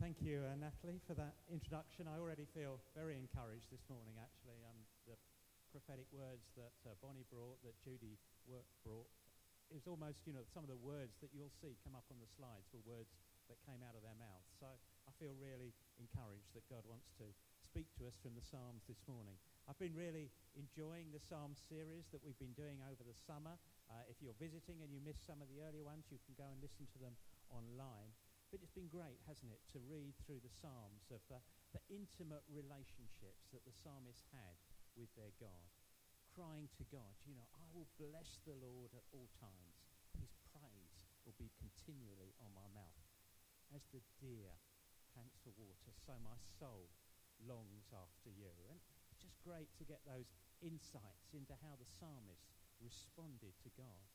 Thank you, uh, Natalie, for that introduction. I already feel very encouraged this morning, actually. Um, the prophetic words that uh, Bonnie brought, that Judy brought, it was almost, you know, some of the words that you'll see come up on the slides were words that came out of their mouths. So I feel really encouraged that God wants to speak to us from the Psalms this morning. I've been really enjoying the Psalm series that we've been doing over the summer. Uh, if you're visiting and you missed some of the earlier ones, you can go and listen to them online. But it's been great, hasn't it, to read through the Psalms of the, the intimate relationships that the psalmists had with their God. Crying to God, you know, I will bless the Lord at all times. His praise will be continually on my mouth. As the deer pants for water, so my soul longs after you. And it's just great to get those insights into how the psalmist responded to God.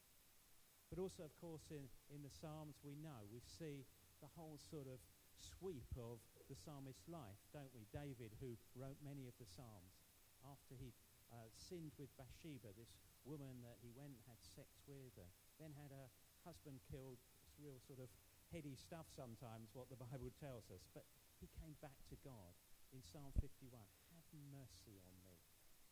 But also, of course, in, in the Psalms, we know, we see the whole sort of sweep of the psalmist's life, don't we? David, who wrote many of the Psalms, after he uh, sinned with Bathsheba, this woman that he went and had sex with, and then had her husband killed. It's real sort of heady stuff sometimes, what the Bible tells us. But he came back to God in Psalm 51. Have mercy on me.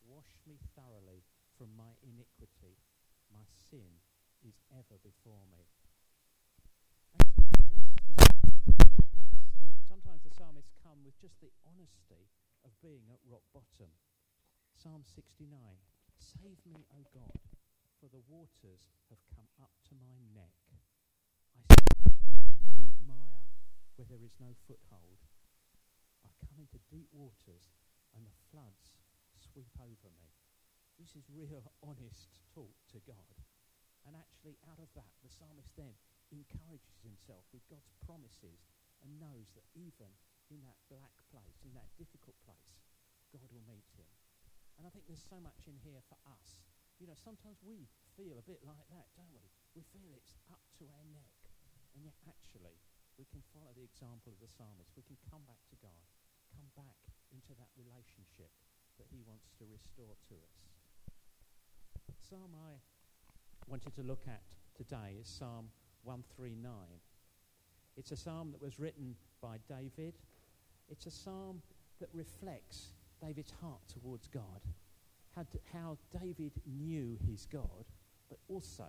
Wash me thoroughly from my iniquity. My sin is ever before me. Just the honesty of being at rock bottom. Psalm 69 Save me, O God, for the waters have come up to my neck. I stand in deep mire where there is no foothold. I've come into deep waters and the floods sweep over me. This is real, honest talk to God. And actually, out of that, the psalmist then encourages himself with God's promises and knows that even in that black place, in that difficult place, God will meet him. And I think there's so much in here for us. You know, sometimes we feel a bit like that, don't we? We feel it's up to our neck. And yet, actually, we can follow the example of the psalmist. We can come back to God, come back into that relationship that he wants to restore to us. Psalm I wanted to look at today is Psalm 139. It's a psalm that was written by David it's a psalm that reflects David's heart towards God. How, d- how David knew his God, but also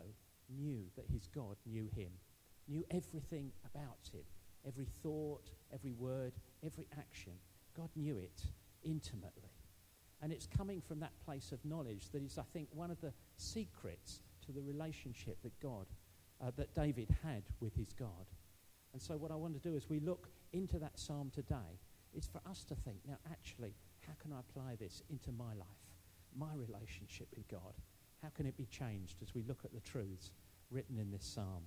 knew that his God knew him, knew everything about him, every thought, every word, every action. God knew it intimately. And it's coming from that place of knowledge that is, I think, one of the secrets to the relationship that God, uh, that David had with his God. And so, what I want to do is we look into that psalm today is for us to think, now, actually, how can I apply this into my life, my relationship with God? How can it be changed as we look at the truths written in this psalm?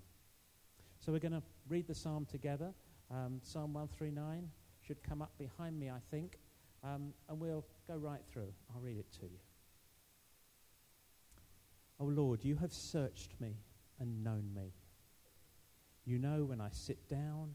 So we're going to read the psalm together. Um, psalm 139 should come up behind me, I think, um, and we'll go right through. I'll read it to you. O oh Lord, you have searched me and known me. You know when I sit down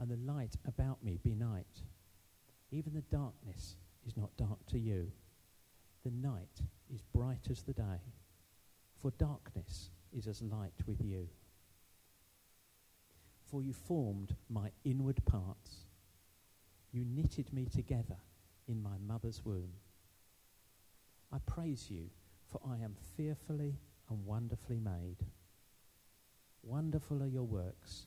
and the light about me be night even the darkness is not dark to you. The night is bright as the day, for darkness is as light with you. For you formed my inward parts. You knitted me together in my mother's womb. I praise you, for I am fearfully and wonderfully made. Wonderful are your works.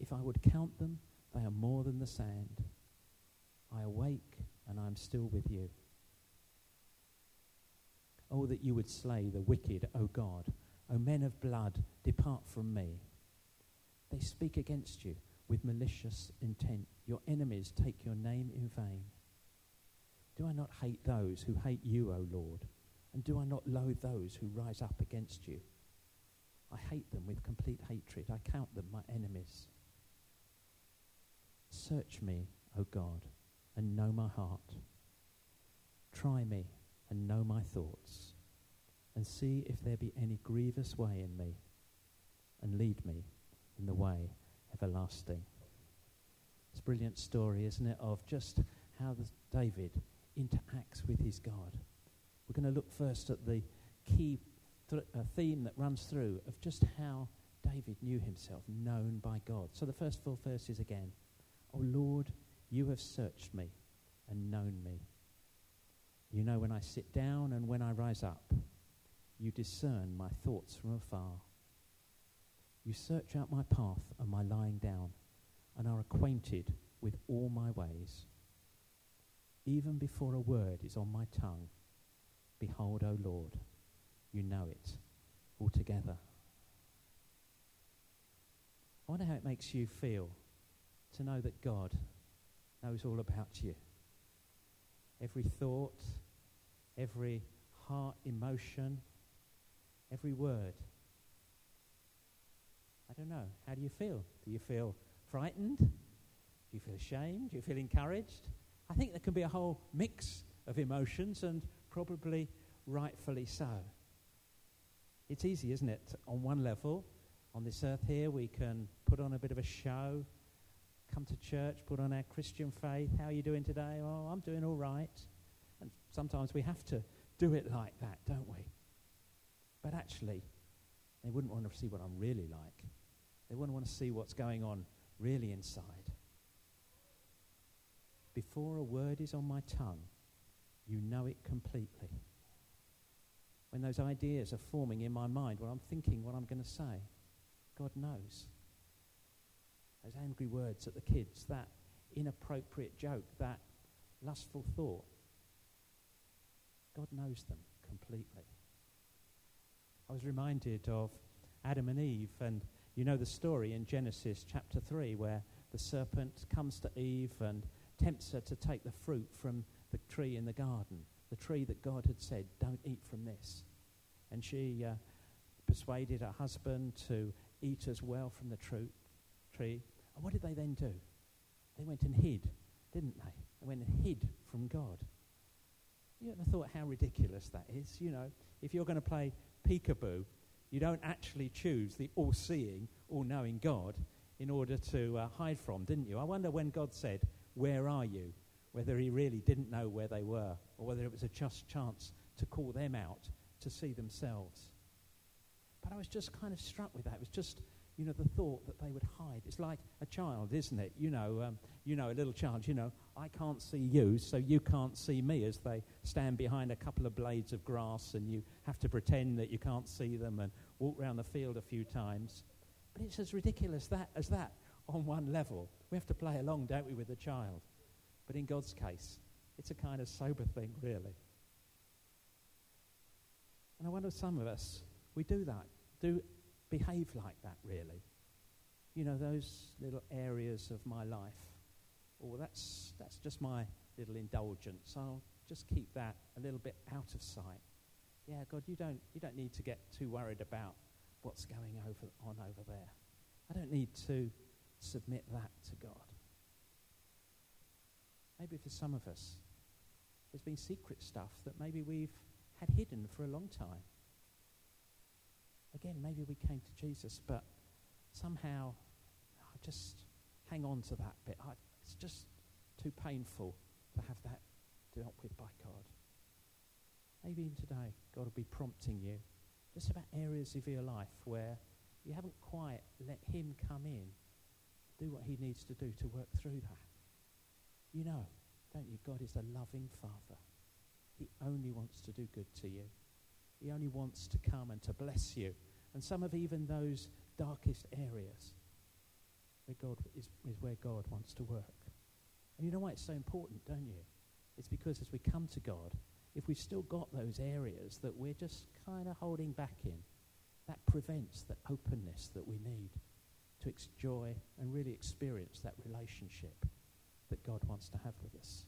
If I would count them, they are more than the sand. I awake and I am still with you. Oh, that you would slay the wicked, O God. O men of blood, depart from me. They speak against you with malicious intent. Your enemies take your name in vain. Do I not hate those who hate you, O Lord? And do I not loathe those who rise up against you? I hate them with complete hatred. I count them my enemies. Search me, O God, and know my heart. Try me and know my thoughts, and see if there be any grievous way in me, and lead me in the way everlasting. It's a brilliant story, isn't it, of just how David interacts with his God. We're going to look first at the key th- uh, theme that runs through of just how David knew himself, known by God. So the first four verses again. O Lord, you have searched me and known me. You know when I sit down and when I rise up. You discern my thoughts from afar. You search out my path and my lying down, and are acquainted with all my ways. Even before a word is on my tongue, behold, O Lord, you know it altogether. I wonder how it makes you feel to know that God knows all about you. Every thought, every heart emotion, every word. I don't know. How do you feel? Do you feel frightened? Do you feel ashamed? Do you feel encouraged? I think there can be a whole mix of emotions, and probably rightfully so. It's easy, isn't it? On one level, on this earth here, we can put on a bit of a show, come to church, put on our Christian faith. How are you doing today? Oh, I'm doing all right. And sometimes we have to do it like that, don't we? But actually, they wouldn't want to see what I'm really like. They wouldn't want to see what's going on really inside. Before a word is on my tongue, you know it completely. When those ideas are forming in my mind, when I'm thinking what I'm going to say, God knows. Those angry words at the kids, that inappropriate joke, that lustful thought, God knows them completely. I was reminded of Adam and Eve, and you know the story in Genesis chapter 3 where the serpent comes to Eve and tempts her to take the fruit from the tree in the garden, the tree that God had said, don't eat from this. And she uh, persuaded her husband to eat as well from the tree. And what did they then do? They went and hid, didn't they? They went and hid from God. You ever thought how ridiculous that is? You know, if you're going to play peekaboo, you don't actually choose the all seeing, all knowing God in order to uh, hide from, didn't you? I wonder when God said, Where are you? whether he really didn't know where they were, or whether it was a just chance to call them out to see themselves. But I was just kind of struck with that. It was just, you know, the thought that they would hide. It's like a child, isn't it? You know, um, you know, a little child. You know, I can't see you, so you can't see me. As they stand behind a couple of blades of grass, and you have to pretend that you can't see them and walk around the field a few times. But it's as ridiculous that as that on one level. We have to play along, don't we, with the child? But in God's case, it's a kind of sober thing, really. And I wonder if some of us, we do that, do behave like that, really. You know, those little areas of my life. Oh, that's, that's just my little indulgence. I'll just keep that a little bit out of sight. Yeah, God, you don't, you don't need to get too worried about what's going over, on over there. I don't need to submit that to God. Maybe for some of us, there's been secret stuff that maybe we've had hidden for a long time. Again, maybe we came to Jesus, but somehow I just hang on to that bit. I, it's just too painful to have that dealt with by God. Maybe even today, God will be prompting you just about areas of your life where you haven't quite let Him come in, do what He needs to do to work through that. You know, don't you? God is a loving Father. He only wants to do good to you. He only wants to come and to bless you. And some of even those darkest areas where God is, is where God wants to work. And you know why it's so important, don't you? It's because as we come to God, if we've still got those areas that we're just kind of holding back in, that prevents the openness that we need to enjoy and really experience that relationship that God wants to have with us.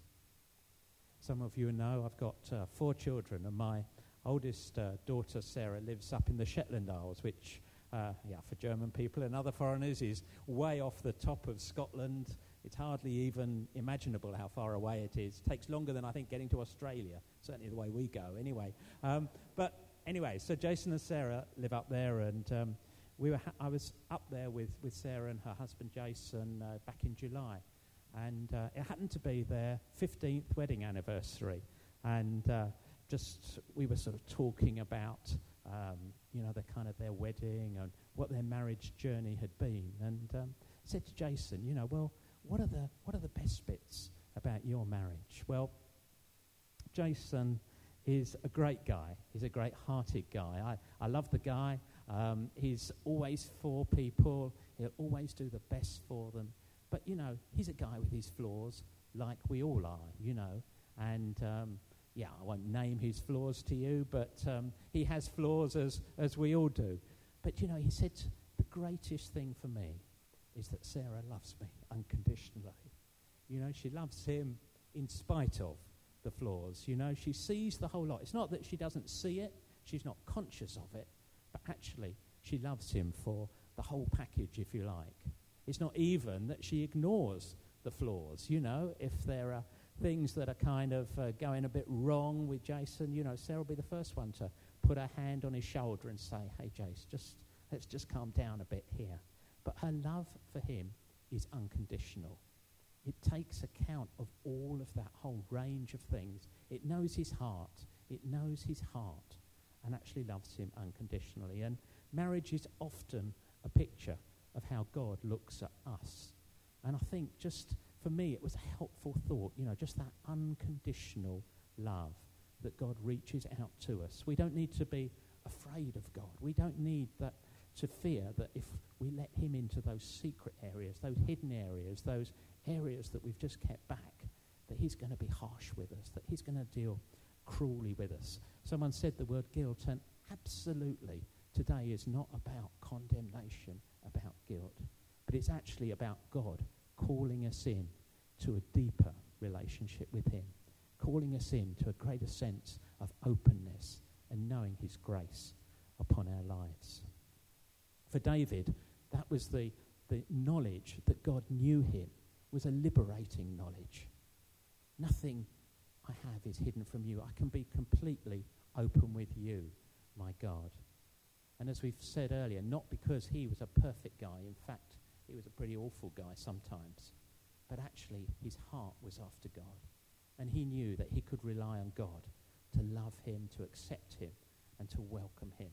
Some of you know I've got uh, four children, and my oldest uh, daughter, Sarah, lives up in the Shetland Isles, which, uh, yeah, for German people and other foreigners, is way off the top of Scotland. It's hardly even imaginable how far away it is. It takes longer than I think getting to Australia, certainly the way we go, anyway. Um, but anyway, so Jason and Sarah live up there, and um, we were ha- I was up there with, with Sarah and her husband Jason uh, back in July and uh, it happened to be their 15th wedding anniversary. And uh, just we were sort of talking about, um, you know, the kind of their wedding and what their marriage journey had been. And um, said to Jason, you know, well, what are the what are the best bits about your marriage? Well, Jason is a great guy. He's a great-hearted guy. I, I love the guy. Um, he's always for people. He'll always do the best for them. But, you know, he's a guy with his flaws, like we all are, you know. And, um, yeah, I won't name his flaws to you, but um, he has flaws as, as we all do. But, you know, he said, the greatest thing for me is that Sarah loves me unconditionally. You know, she loves him in spite of the flaws. You know, she sees the whole lot. It's not that she doesn't see it, she's not conscious of it, but actually, she loves him for the whole package, if you like. It's not even that she ignores the flaws. You know, if there are things that are kind of uh, going a bit wrong with Jason, you know, Sarah will be the first one to put her hand on his shoulder and say, hey, Jace, just, let's just calm down a bit here. But her love for him is unconditional. It takes account of all of that whole range of things. It knows his heart. It knows his heart and actually loves him unconditionally. And marriage is often a picture of how God looks at us. And I think just for me, it was a helpful thought, you know, just that unconditional love that God reaches out to us. We don't need to be afraid of God. We don't need that to fear that if we let him into those secret areas, those hidden areas, those areas that we've just kept back, that he's going to be harsh with us, that he's going to deal cruelly with us. Someone said the word guilt, and absolutely, today is not about condemnation about guilt, but it's actually about God calling us in to a deeper relationship with Him, calling us in to a greater sense of openness and knowing His grace upon our lives. For David, that was the, the knowledge that God knew him, was a liberating knowledge. Nothing I have is hidden from you. I can be completely open with you, my God. And as we've said earlier, not because he was a perfect guy. In fact, he was a pretty awful guy sometimes. But actually, his heart was after God. And he knew that he could rely on God to love him, to accept him, and to welcome him.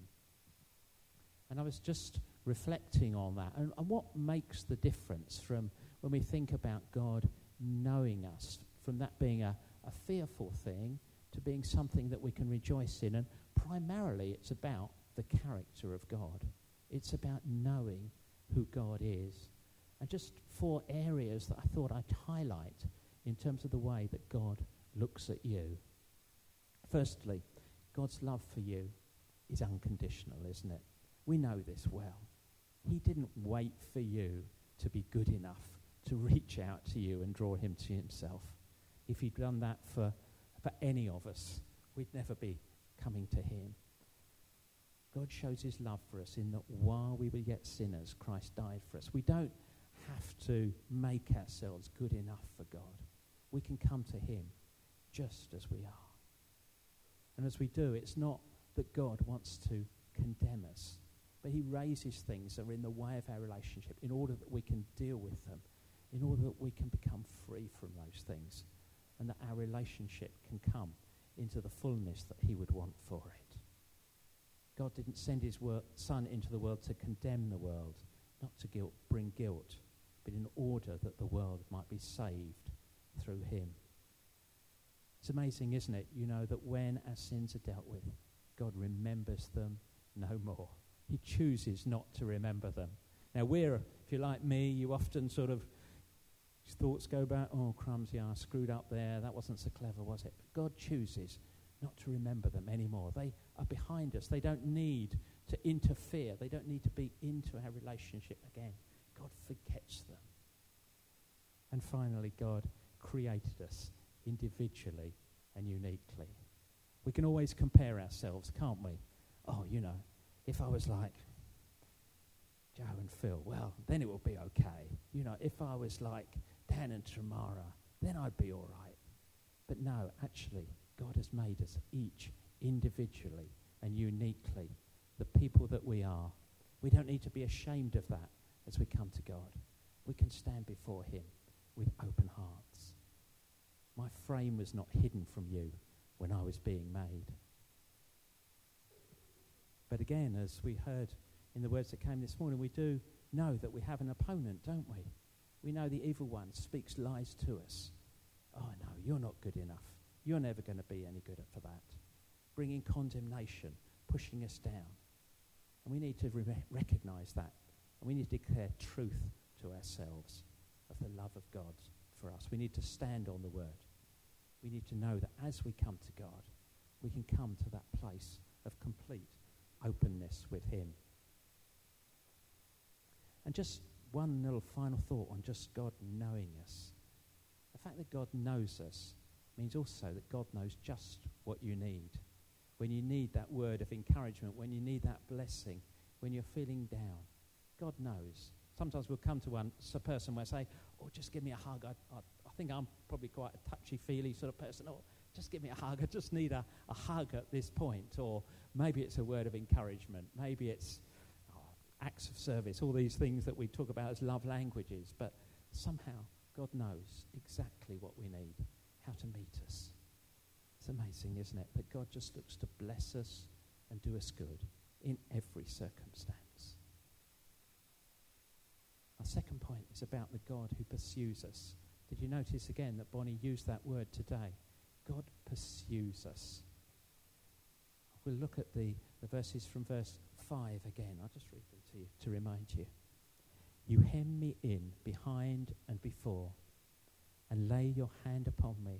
And I was just reflecting on that. And, and what makes the difference from when we think about God knowing us, from that being a, a fearful thing to being something that we can rejoice in? And primarily, it's about the character of God. It's about knowing who God is. And just four areas that I thought I'd highlight in terms of the way that God looks at you. Firstly, God's love for you is unconditional, isn't it? We know this well. He didn't wait for you to be good enough to reach out to you and draw him to himself. If he'd done that for, for any of us, we'd never be coming to him. God shows his love for us in that while we were yet sinners, Christ died for us. We don't have to make ourselves good enough for God. We can come to him just as we are. And as we do, it's not that God wants to condemn us, but he raises things that are in the way of our relationship in order that we can deal with them in order that we can become free from those things and that our relationship can come into the fullness that he would want for it. God didn't send his wor- son into the world to condemn the world, not to guilt, bring guilt, but in order that the world might be saved through him. It's amazing, isn't it? You know that when our sins are dealt with, God remembers them no more. He chooses not to remember them. Now, we're, if you're like me, you often sort of, thoughts go back, oh, crumbs, yeah, I screwed up there. That wasn't so clever, was it? But God chooses not to remember them anymore. They are behind us. They don't need to interfere, they don't need to be into our relationship again. God forgets them. And finally, God created us individually and uniquely. We can always compare ourselves, can't we? Oh, you know, if I was like Joe and Phil, well, then it will be okay. You know, if I was like Dan and Tamara, then I'd be all right. But no, actually, God has made us each individually and uniquely the people that we are. We don't need to be ashamed of that as we come to God. We can stand before Him with open hearts. My frame was not hidden from you when I was being made. But again, as we heard in the words that came this morning, we do know that we have an opponent, don't we? We know the evil one speaks lies to us. Oh, no, you're not good enough. You're never going to be any good for that. Bringing condemnation, pushing us down. And we need to re- recognize that. And we need to declare truth to ourselves of the love of God for us. We need to stand on the word. We need to know that as we come to God, we can come to that place of complete openness with Him. And just one little final thought on just God knowing us. The fact that God knows us means also that God knows just what you need. When you need that word of encouragement, when you need that blessing, when you're feeling down, God knows. Sometimes we'll come to one a person where say, "Oh, just give me a hug. I, I, I think I'm probably quite a touchy-feely sort of person. Oh, just give me a hug. I just need a, a hug at this point." Or maybe it's a word of encouragement. Maybe it's oh, acts of service. All these things that we talk about as love languages. But somehow God knows exactly what we need how to meet us. It's amazing, isn't it? That God just looks to bless us and do us good in every circumstance. Our second point is about the God who pursues us. Did you notice again that Bonnie used that word today? God pursues us. We'll look at the, the verses from verse 5 again. I'll just read them to you to remind you. You hem me in behind and before and lay your hand upon me.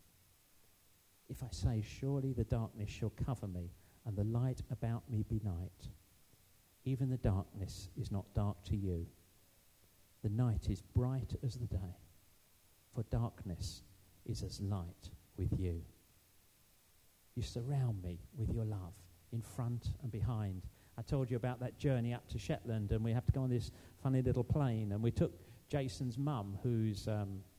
If I say, Surely the darkness shall cover me, and the light about me be night, even the darkness is not dark to you. The night is bright as the day, for darkness is as light with you. You surround me with your love in front and behind. I told you about that journey up to Shetland, and we have to go on this funny little plane. And we took Jason's mum, who's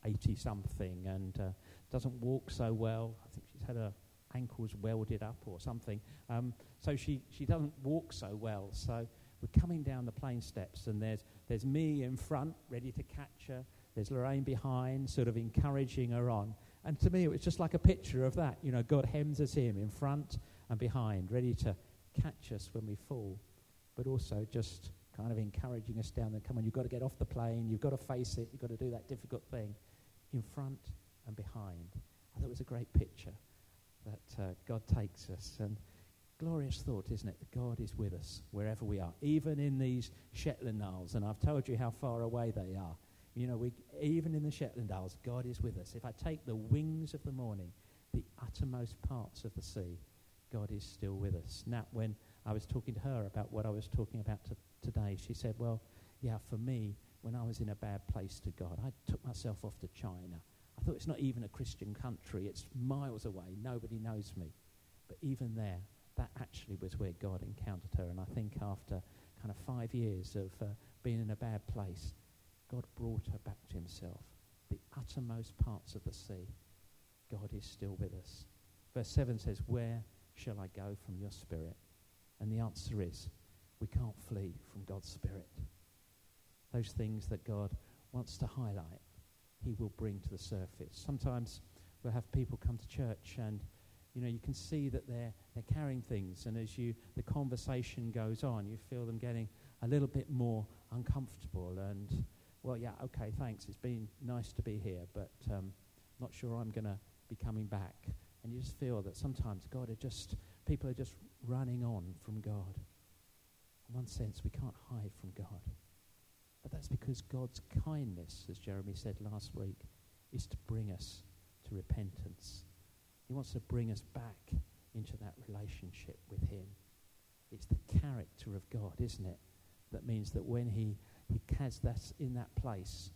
80 um, something and uh, doesn't walk so well. I think she's had her ankles welded up or something. Um, so she, she doesn't walk so well. So we're coming down the plane steps, and there's, there's me in front, ready to catch her. There's Lorraine behind, sort of encouraging her on. And to me, it was just like a picture of that. You know, God hems us in, in front and behind, ready to catch us when we fall, but also just kind of encouraging us down there. Come on, you've got to get off the plane. You've got to face it. You've got to do that difficult thing in front and behind. I thought it was a great picture that uh, God takes us. And glorious thought, isn't it? That God is with us wherever we are, even in these Shetland Isles. And I've told you how far away they are. You know, we, even in the Shetland Isles, God is with us. If I take the wings of the morning, the uttermost parts of the sea, God is still with us. Now, when I was talking to her about what I was talking about to, today, she said, Well, yeah, for me, when I was in a bad place to God, I took myself off to China. I thought it's not even a Christian country. It's miles away. Nobody knows me. But even there, that actually was where God encountered her. And I think after kind of five years of uh, being in a bad place, God brought her back to himself. The uttermost parts of the sea, God is still with us. Verse 7 says, Where shall I go from your spirit? And the answer is, we can't flee from God's spirit. Those things that God wants to highlight, he will bring to the surface. Sometimes we'll have people come to church and you know you can see that they're they're carrying things. And as you the conversation goes on you feel them getting a little bit more uncomfortable. And well yeah okay thanks. It's been nice to be here but um, not sure I'm going to be coming back. And you just feel that sometimes God are just people are just running on from God. In one sense we can't hide from God but that's because God's kindness, as Jeremy said last week, is to bring us to repentance. He wants to bring us back into that relationship with Him. It's the character of God, isn't it? That means that when He, he has us in that place,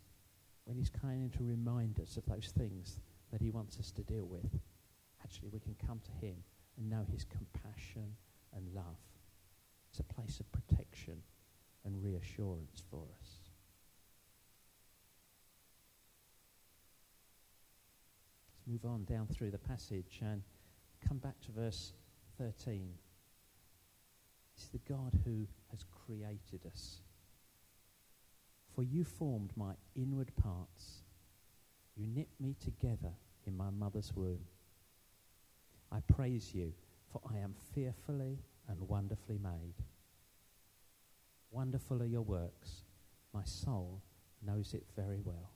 when He's kind to remind us of those things that He wants us to deal with, actually we can come to Him and know His compassion and love. It's a place of protection and reassurance for us. Let's move on down through the passage and come back to verse 13. It's the God who has created us. For you formed my inward parts. You knit me together in my mother's womb. I praise you, for I am fearfully and wonderfully made. Wonderful are your works. My soul knows it very well.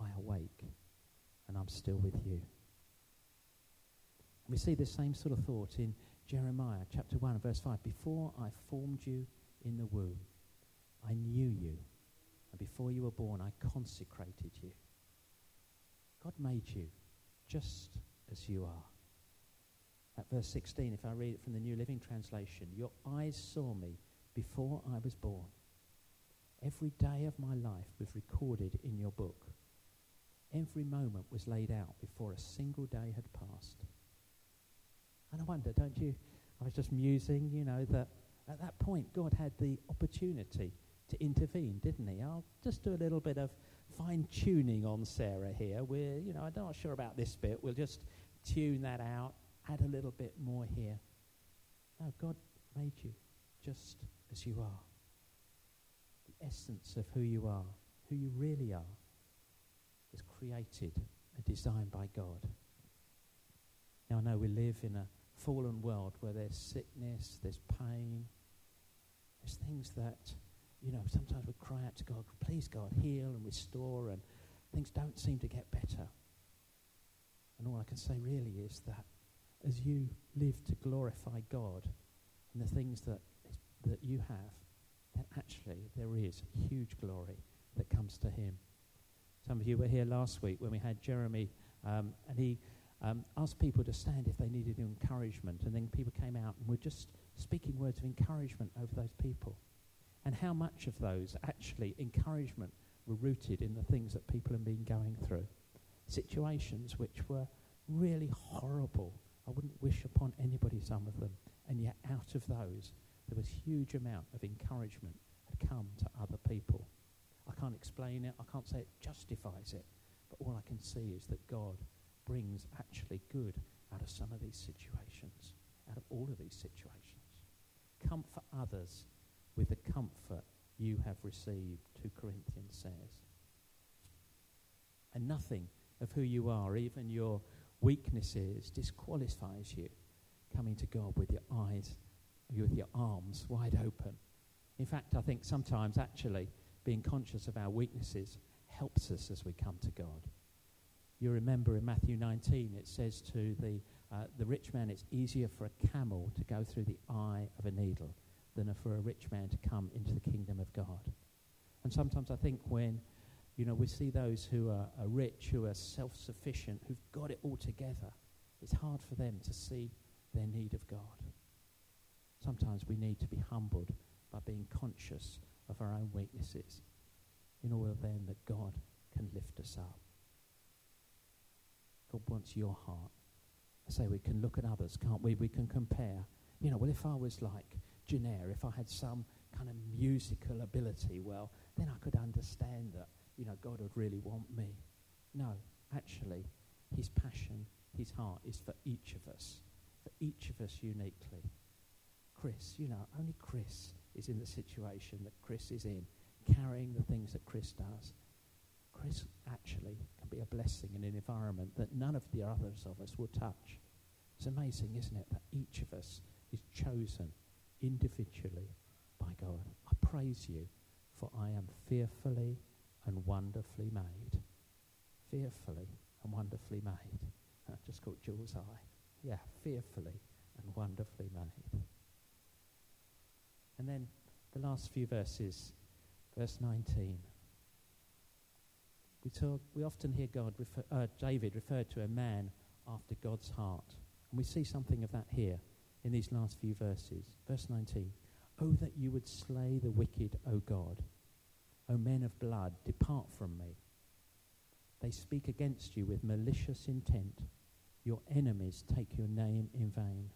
I awake and I'm still with you. We see the same sort of thought in Jeremiah chapter 1 verse 5. Before I formed you in the womb, I knew you. And before you were born, I consecrated you. God made you just as you are. At verse 16, if I read it from the New Living Translation, your eyes saw me before I was born. Every day of my life was recorded in your book. Every moment was laid out before a single day had passed. And I wonder, don't you? I was just musing, you know, that at that point God had the opportunity to intervene, didn't he? I'll just do a little bit of fine tuning on Sarah here. We're, you know, I'm not sure about this bit. We'll just tune that out, add a little bit more here. No, God made you just as you are. The essence of who you are, who you really are created and designed by God. Now, I know we live in a fallen world where there's sickness, there's pain, there's things that, you know, sometimes we cry out to God, please, God, heal and restore, and things don't seem to get better. And all I can say really is that as you live to glorify God and the things that, that you have, then actually there is huge glory that comes to Him. Some of you were here last week when we had Jeremy, um, and he um, asked people to stand if they needed encouragement. And then people came out and were just speaking words of encouragement over those people. And how much of those actually encouragement were rooted in the things that people have been going through. Situations which were really horrible. I wouldn't wish upon anybody some of them. And yet out of those, there was huge amount of encouragement had come to other people. I can't explain it. I can't say it justifies it. But all I can see is that God brings actually good out of some of these situations, out of all of these situations. Comfort others with the comfort you have received, 2 Corinthians says. And nothing of who you are, even your weaknesses, disqualifies you coming to God with your eyes, with your arms wide open. In fact, I think sometimes actually being conscious of our weaknesses helps us as we come to God. You remember in Matthew 19, it says to the, uh, the rich man, it's easier for a camel to go through the eye of a needle than for a rich man to come into the kingdom of God. And sometimes I think when, you know, we see those who are, are rich, who are self-sufficient, who've got it all together, it's hard for them to see their need of God. Sometimes we need to be humbled by being conscious of our own weaknesses in order then that God can lift us up. God wants your heart. I say we can look at others, can't we? We can compare. You know, well, if I was like Janair, if I had some kind of musical ability, well, then I could understand that, you know, God would really want me. No, actually, his passion, his heart is for each of us, for each of us uniquely. Chris, you know, only Chris is in the situation that Chris is in, carrying the things that Chris does. Chris actually can be a blessing in an environment that none of the others of us will touch. It's amazing, isn't it, that each of us is chosen individually by God. I praise you, for I am fearfully and wonderfully made. Fearfully and wonderfully made. I just called Jules' eye. Yeah, fearfully and wonderfully made. And then the last few verses, verse 19. We, talk, we often hear God refer, uh, David referred to a man after God's heart. And we see something of that here in these last few verses. Verse 19. Oh, that you would slay the wicked, O God. O men of blood, depart from me. They speak against you with malicious intent. Your enemies take your name in vain.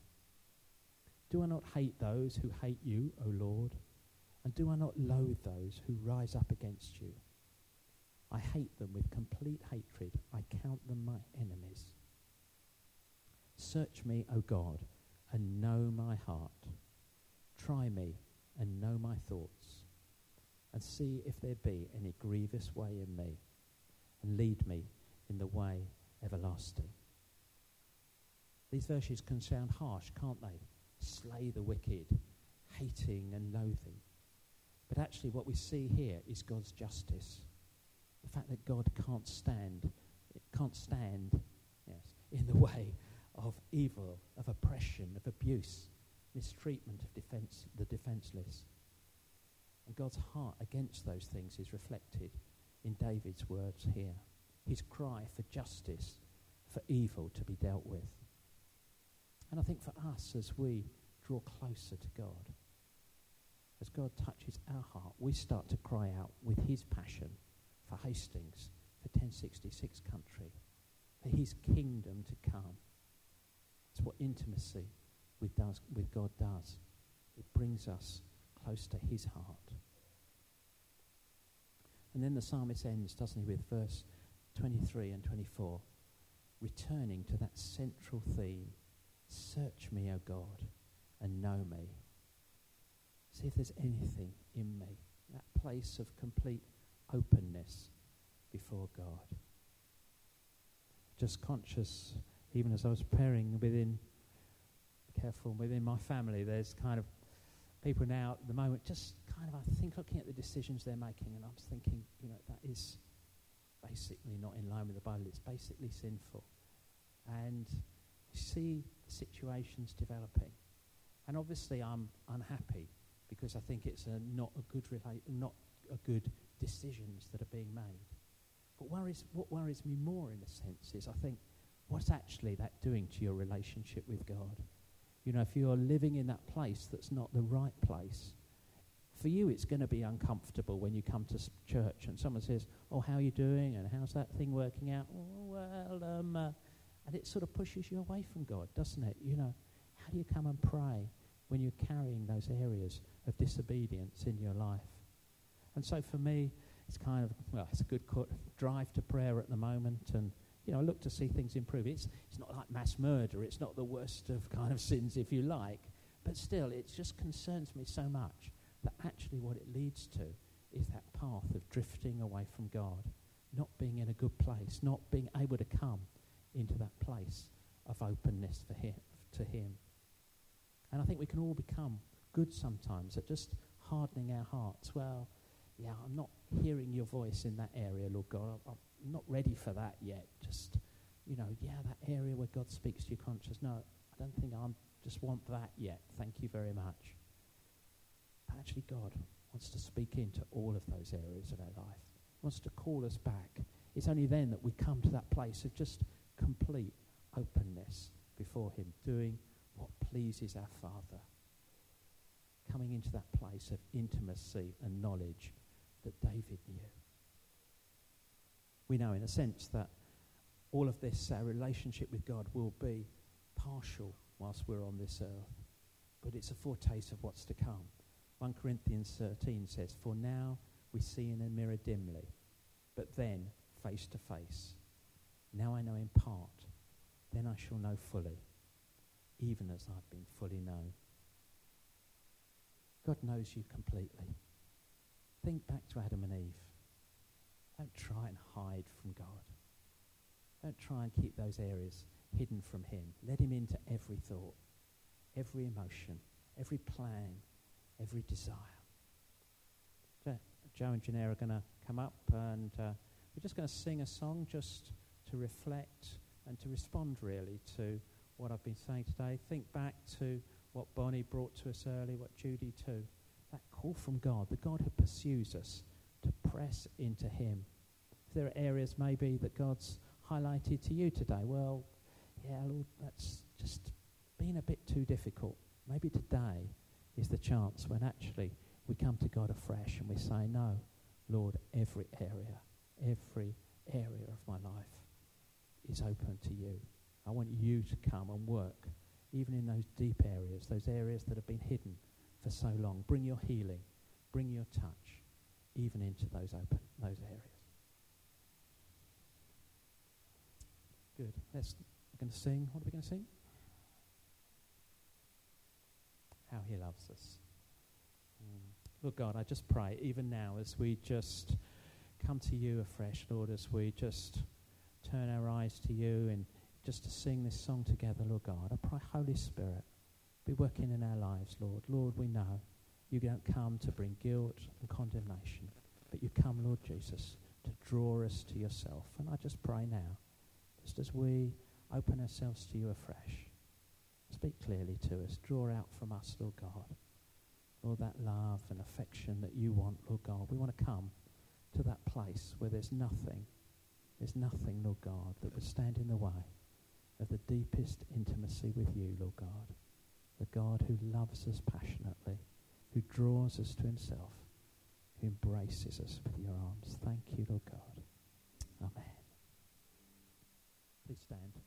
Do I not hate those who hate you, O Lord? And do I not loathe those who rise up against you? I hate them with complete hatred. I count them my enemies. Search me, O God, and know my heart. Try me and know my thoughts, and see if there be any grievous way in me, and lead me in the way everlasting. These verses can sound harsh, can't they? Slay the wicked, hating and loathing. But actually, what we see here is God's justice. The fact that God can't stand, can't stand, yes, in the way of evil, of oppression, of abuse, mistreatment of defense, the defenseless. And God's heart against those things is reflected in David's words here. His cry for justice, for evil to be dealt with. And I think for us, as we draw closer to God, as God touches our heart, we start to cry out with his passion for Hastings, for 1066 country, for his kingdom to come. It's what intimacy with, does, with God does. It brings us close to his heart. And then the psalmist ends, doesn't he, with verse 23 and 24, returning to that central theme Search me, O God, and know me. See if there's anything in me, that place of complete openness before God. Just conscious, even as I was praying within, careful, within my family, there's kind of people now at the moment just kind of, I think, looking at the decisions they're making, and I'm thinking, you know, that is basically not in line with the Bible. It's basically sinful. And see situations developing. And obviously, I'm unhappy because I think it's a not a good rela- not a good decisions that are being made. But worries, what worries me more, in a sense, is I think what's actually that doing to your relationship with God? You know, if you're living in that place that's not the right place, for you it's going to be uncomfortable when you come to church and someone says, "Oh, how are you doing? And how's that thing working out?" Oh, well, um, uh, and it sort of pushes you away from God, doesn't it? You know, how do you come and pray when you're carrying those areas of disobedience in your life? And so for me, it's kind of, well, it's a good co- drive to prayer at the moment. And, you know, I look to see things improve. It's, it's not like mass murder. It's not the worst of kind of sins, if you like. But still, it just concerns me so much that actually what it leads to is that path of drifting away from God, not being in a good place, not being able to come into that place of openness for him, to Him. And I think we can all become good sometimes at just hardening our hearts. Well, yeah, I'm not hearing your voice in that area, Lord God. I'm not ready for that yet. Just, you know, yeah, that area where God speaks to your conscience. No, I don't think I just want that yet. Thank you very much. But actually, God wants to speak into all of those areas of our life. He wants to call us back. It's only then that we come to that place of just complete openness before Him, doing what pleases our Father. Coming into that place of intimacy and knowledge that David knew. We know, in a sense, that all of this, our relationship with God, will be partial whilst we're on this earth, but it's a foretaste of what's to come. 1 Corinthians 13 says, For now we see in a mirror dimly, but then face to face. Now I know in part, then I shall know fully, even as I've been fully known. God knows you completely. Think back to Adam and Eve. Don't try and hide from God. Don't try and keep those areas hidden from Him. Let Him into every thought, every emotion, every plan, every desire. Joe and Janelle are going to come up and uh, we're just going to sing a song just to reflect and to respond really to what I've been saying today. Think back to what Bonnie brought to us earlier, what Judy too. That call from God, the God who pursues us to press into Him. If there are areas maybe that God's highlighted to you today, well, yeah, Lord, that's just been a bit too difficult. Maybe today is the chance when actually we come to God afresh and we say, No, Lord, every area, every area of my life is open to you. I want you to come and work, even in those deep areas, those areas that have been hidden for so long. Bring your healing, bring your touch, even into those open those areas. Good. Let's. We're going to sing. What are we going to sing? How He loves us. Mm. Lord God, I just pray, even now, as we just come to you afresh, Lord, as we just turn our eyes to you and just to sing this song together, Lord God. I pray, Holy Spirit, be working in our lives, Lord. Lord, we know you don't come to bring guilt and condemnation, but you come, Lord Jesus, to draw us to yourself. And I just pray now, just as we open ourselves to you afresh, speak clearly to us, draw out from us, Lord God. all that love and affection that you want, Lord God. We want to come to that place where there's nothing, there's nothing, Lord God, that would stand in the way of the deepest intimacy with you, Lord God. The God who loves us passionately, who draws us to himself, who embraces us with your arms. Thank you, Lord God. Amen. Please stand.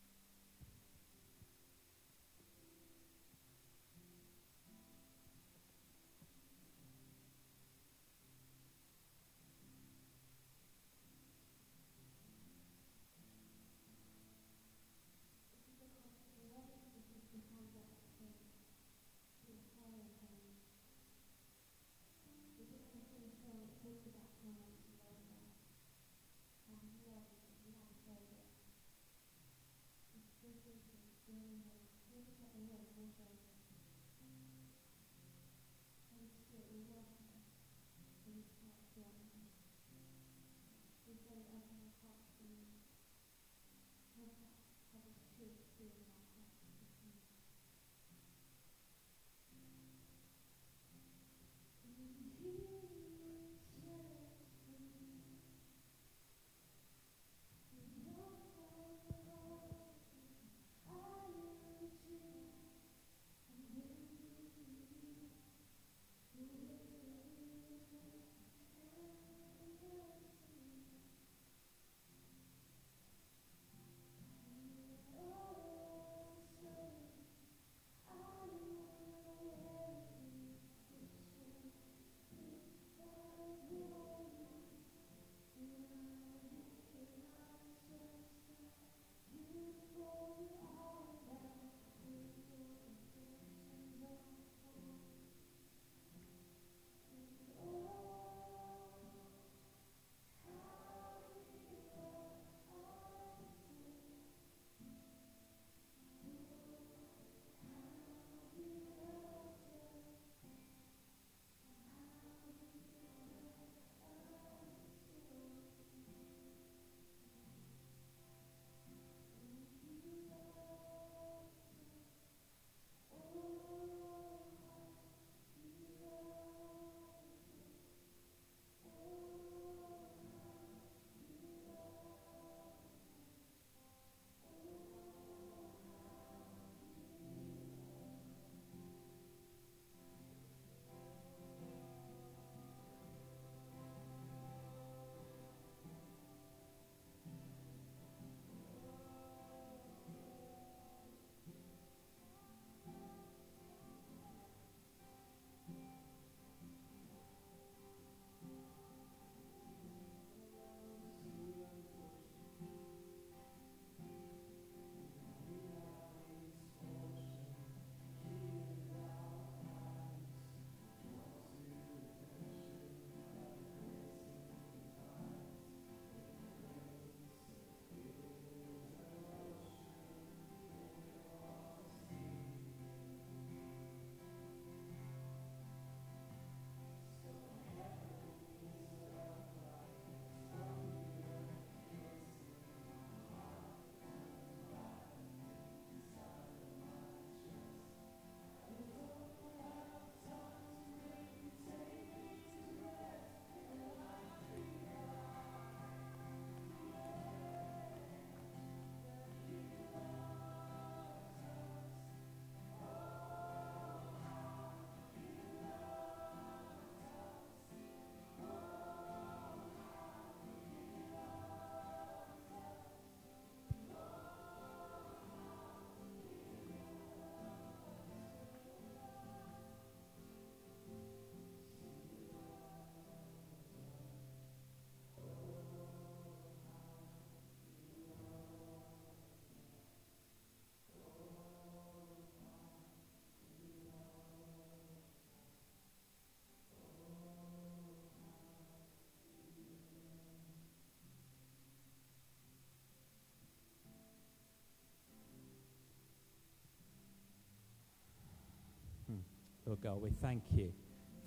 Lord God, we thank you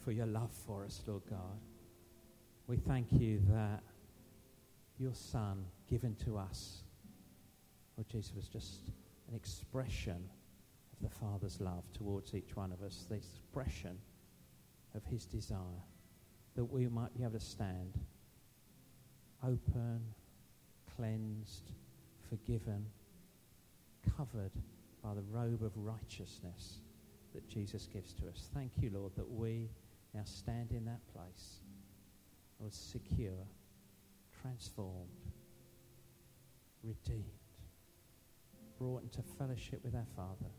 for your love for us, Lord God. We thank you that your Son given to us, Lord Jesus, was just an expression of the Father's love towards each one of us, the expression of his desire that we might be able to stand open, cleansed, forgiven, covered by the robe of righteousness that Jesus gives to us. Thank you, Lord, that we now stand in that place, Lord, secure, transformed, redeemed, brought into fellowship with our Father.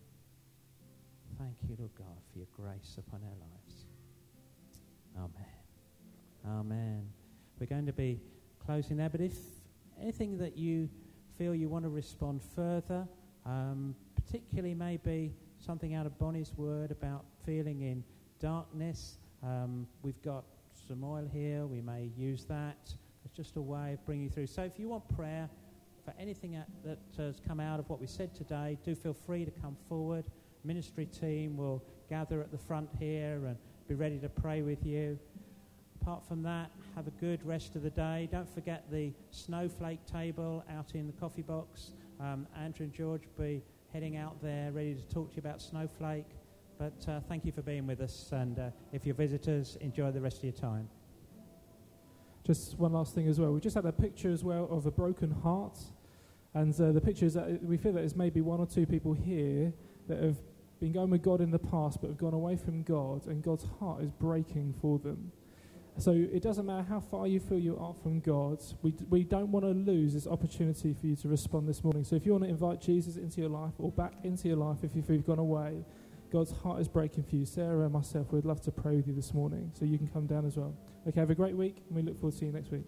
Thank you, Lord God, for your grace upon our lives. Amen. Amen. We're going to be closing there, but if anything that you feel you want to respond further, um, particularly maybe something out of Bonnie's word about feeling in darkness, um, we've got some oil here. We may use that. It's just a way of bringing you through. So if you want prayer for anything that has come out of what we said today, do feel free to come forward. Ministry team will gather at the front here and be ready to pray with you. Apart from that, have a good rest of the day. Don't forget the snowflake table out in the coffee box. Um, Andrew and George will be heading out there ready to talk to you about snowflake. But uh, thank you for being with us. And uh, if you're visitors, enjoy the rest of your time. Just one last thing as well. We just had a picture as well of a broken heart. And uh, the picture is that we feel that there's maybe one or two people here that have been going with God in the past but have gone away from God, and God's heart is breaking for them. So it doesn't matter how far you feel you are from God, we, d- we don't want to lose this opportunity for you to respond this morning. So if you want to invite Jesus into your life or back into your life if you've gone away, God's heart is breaking for you. Sarah and myself we'd love to pray with you this morning, so you can come down as well. Okay, have a great week, and we look forward to seeing you next week.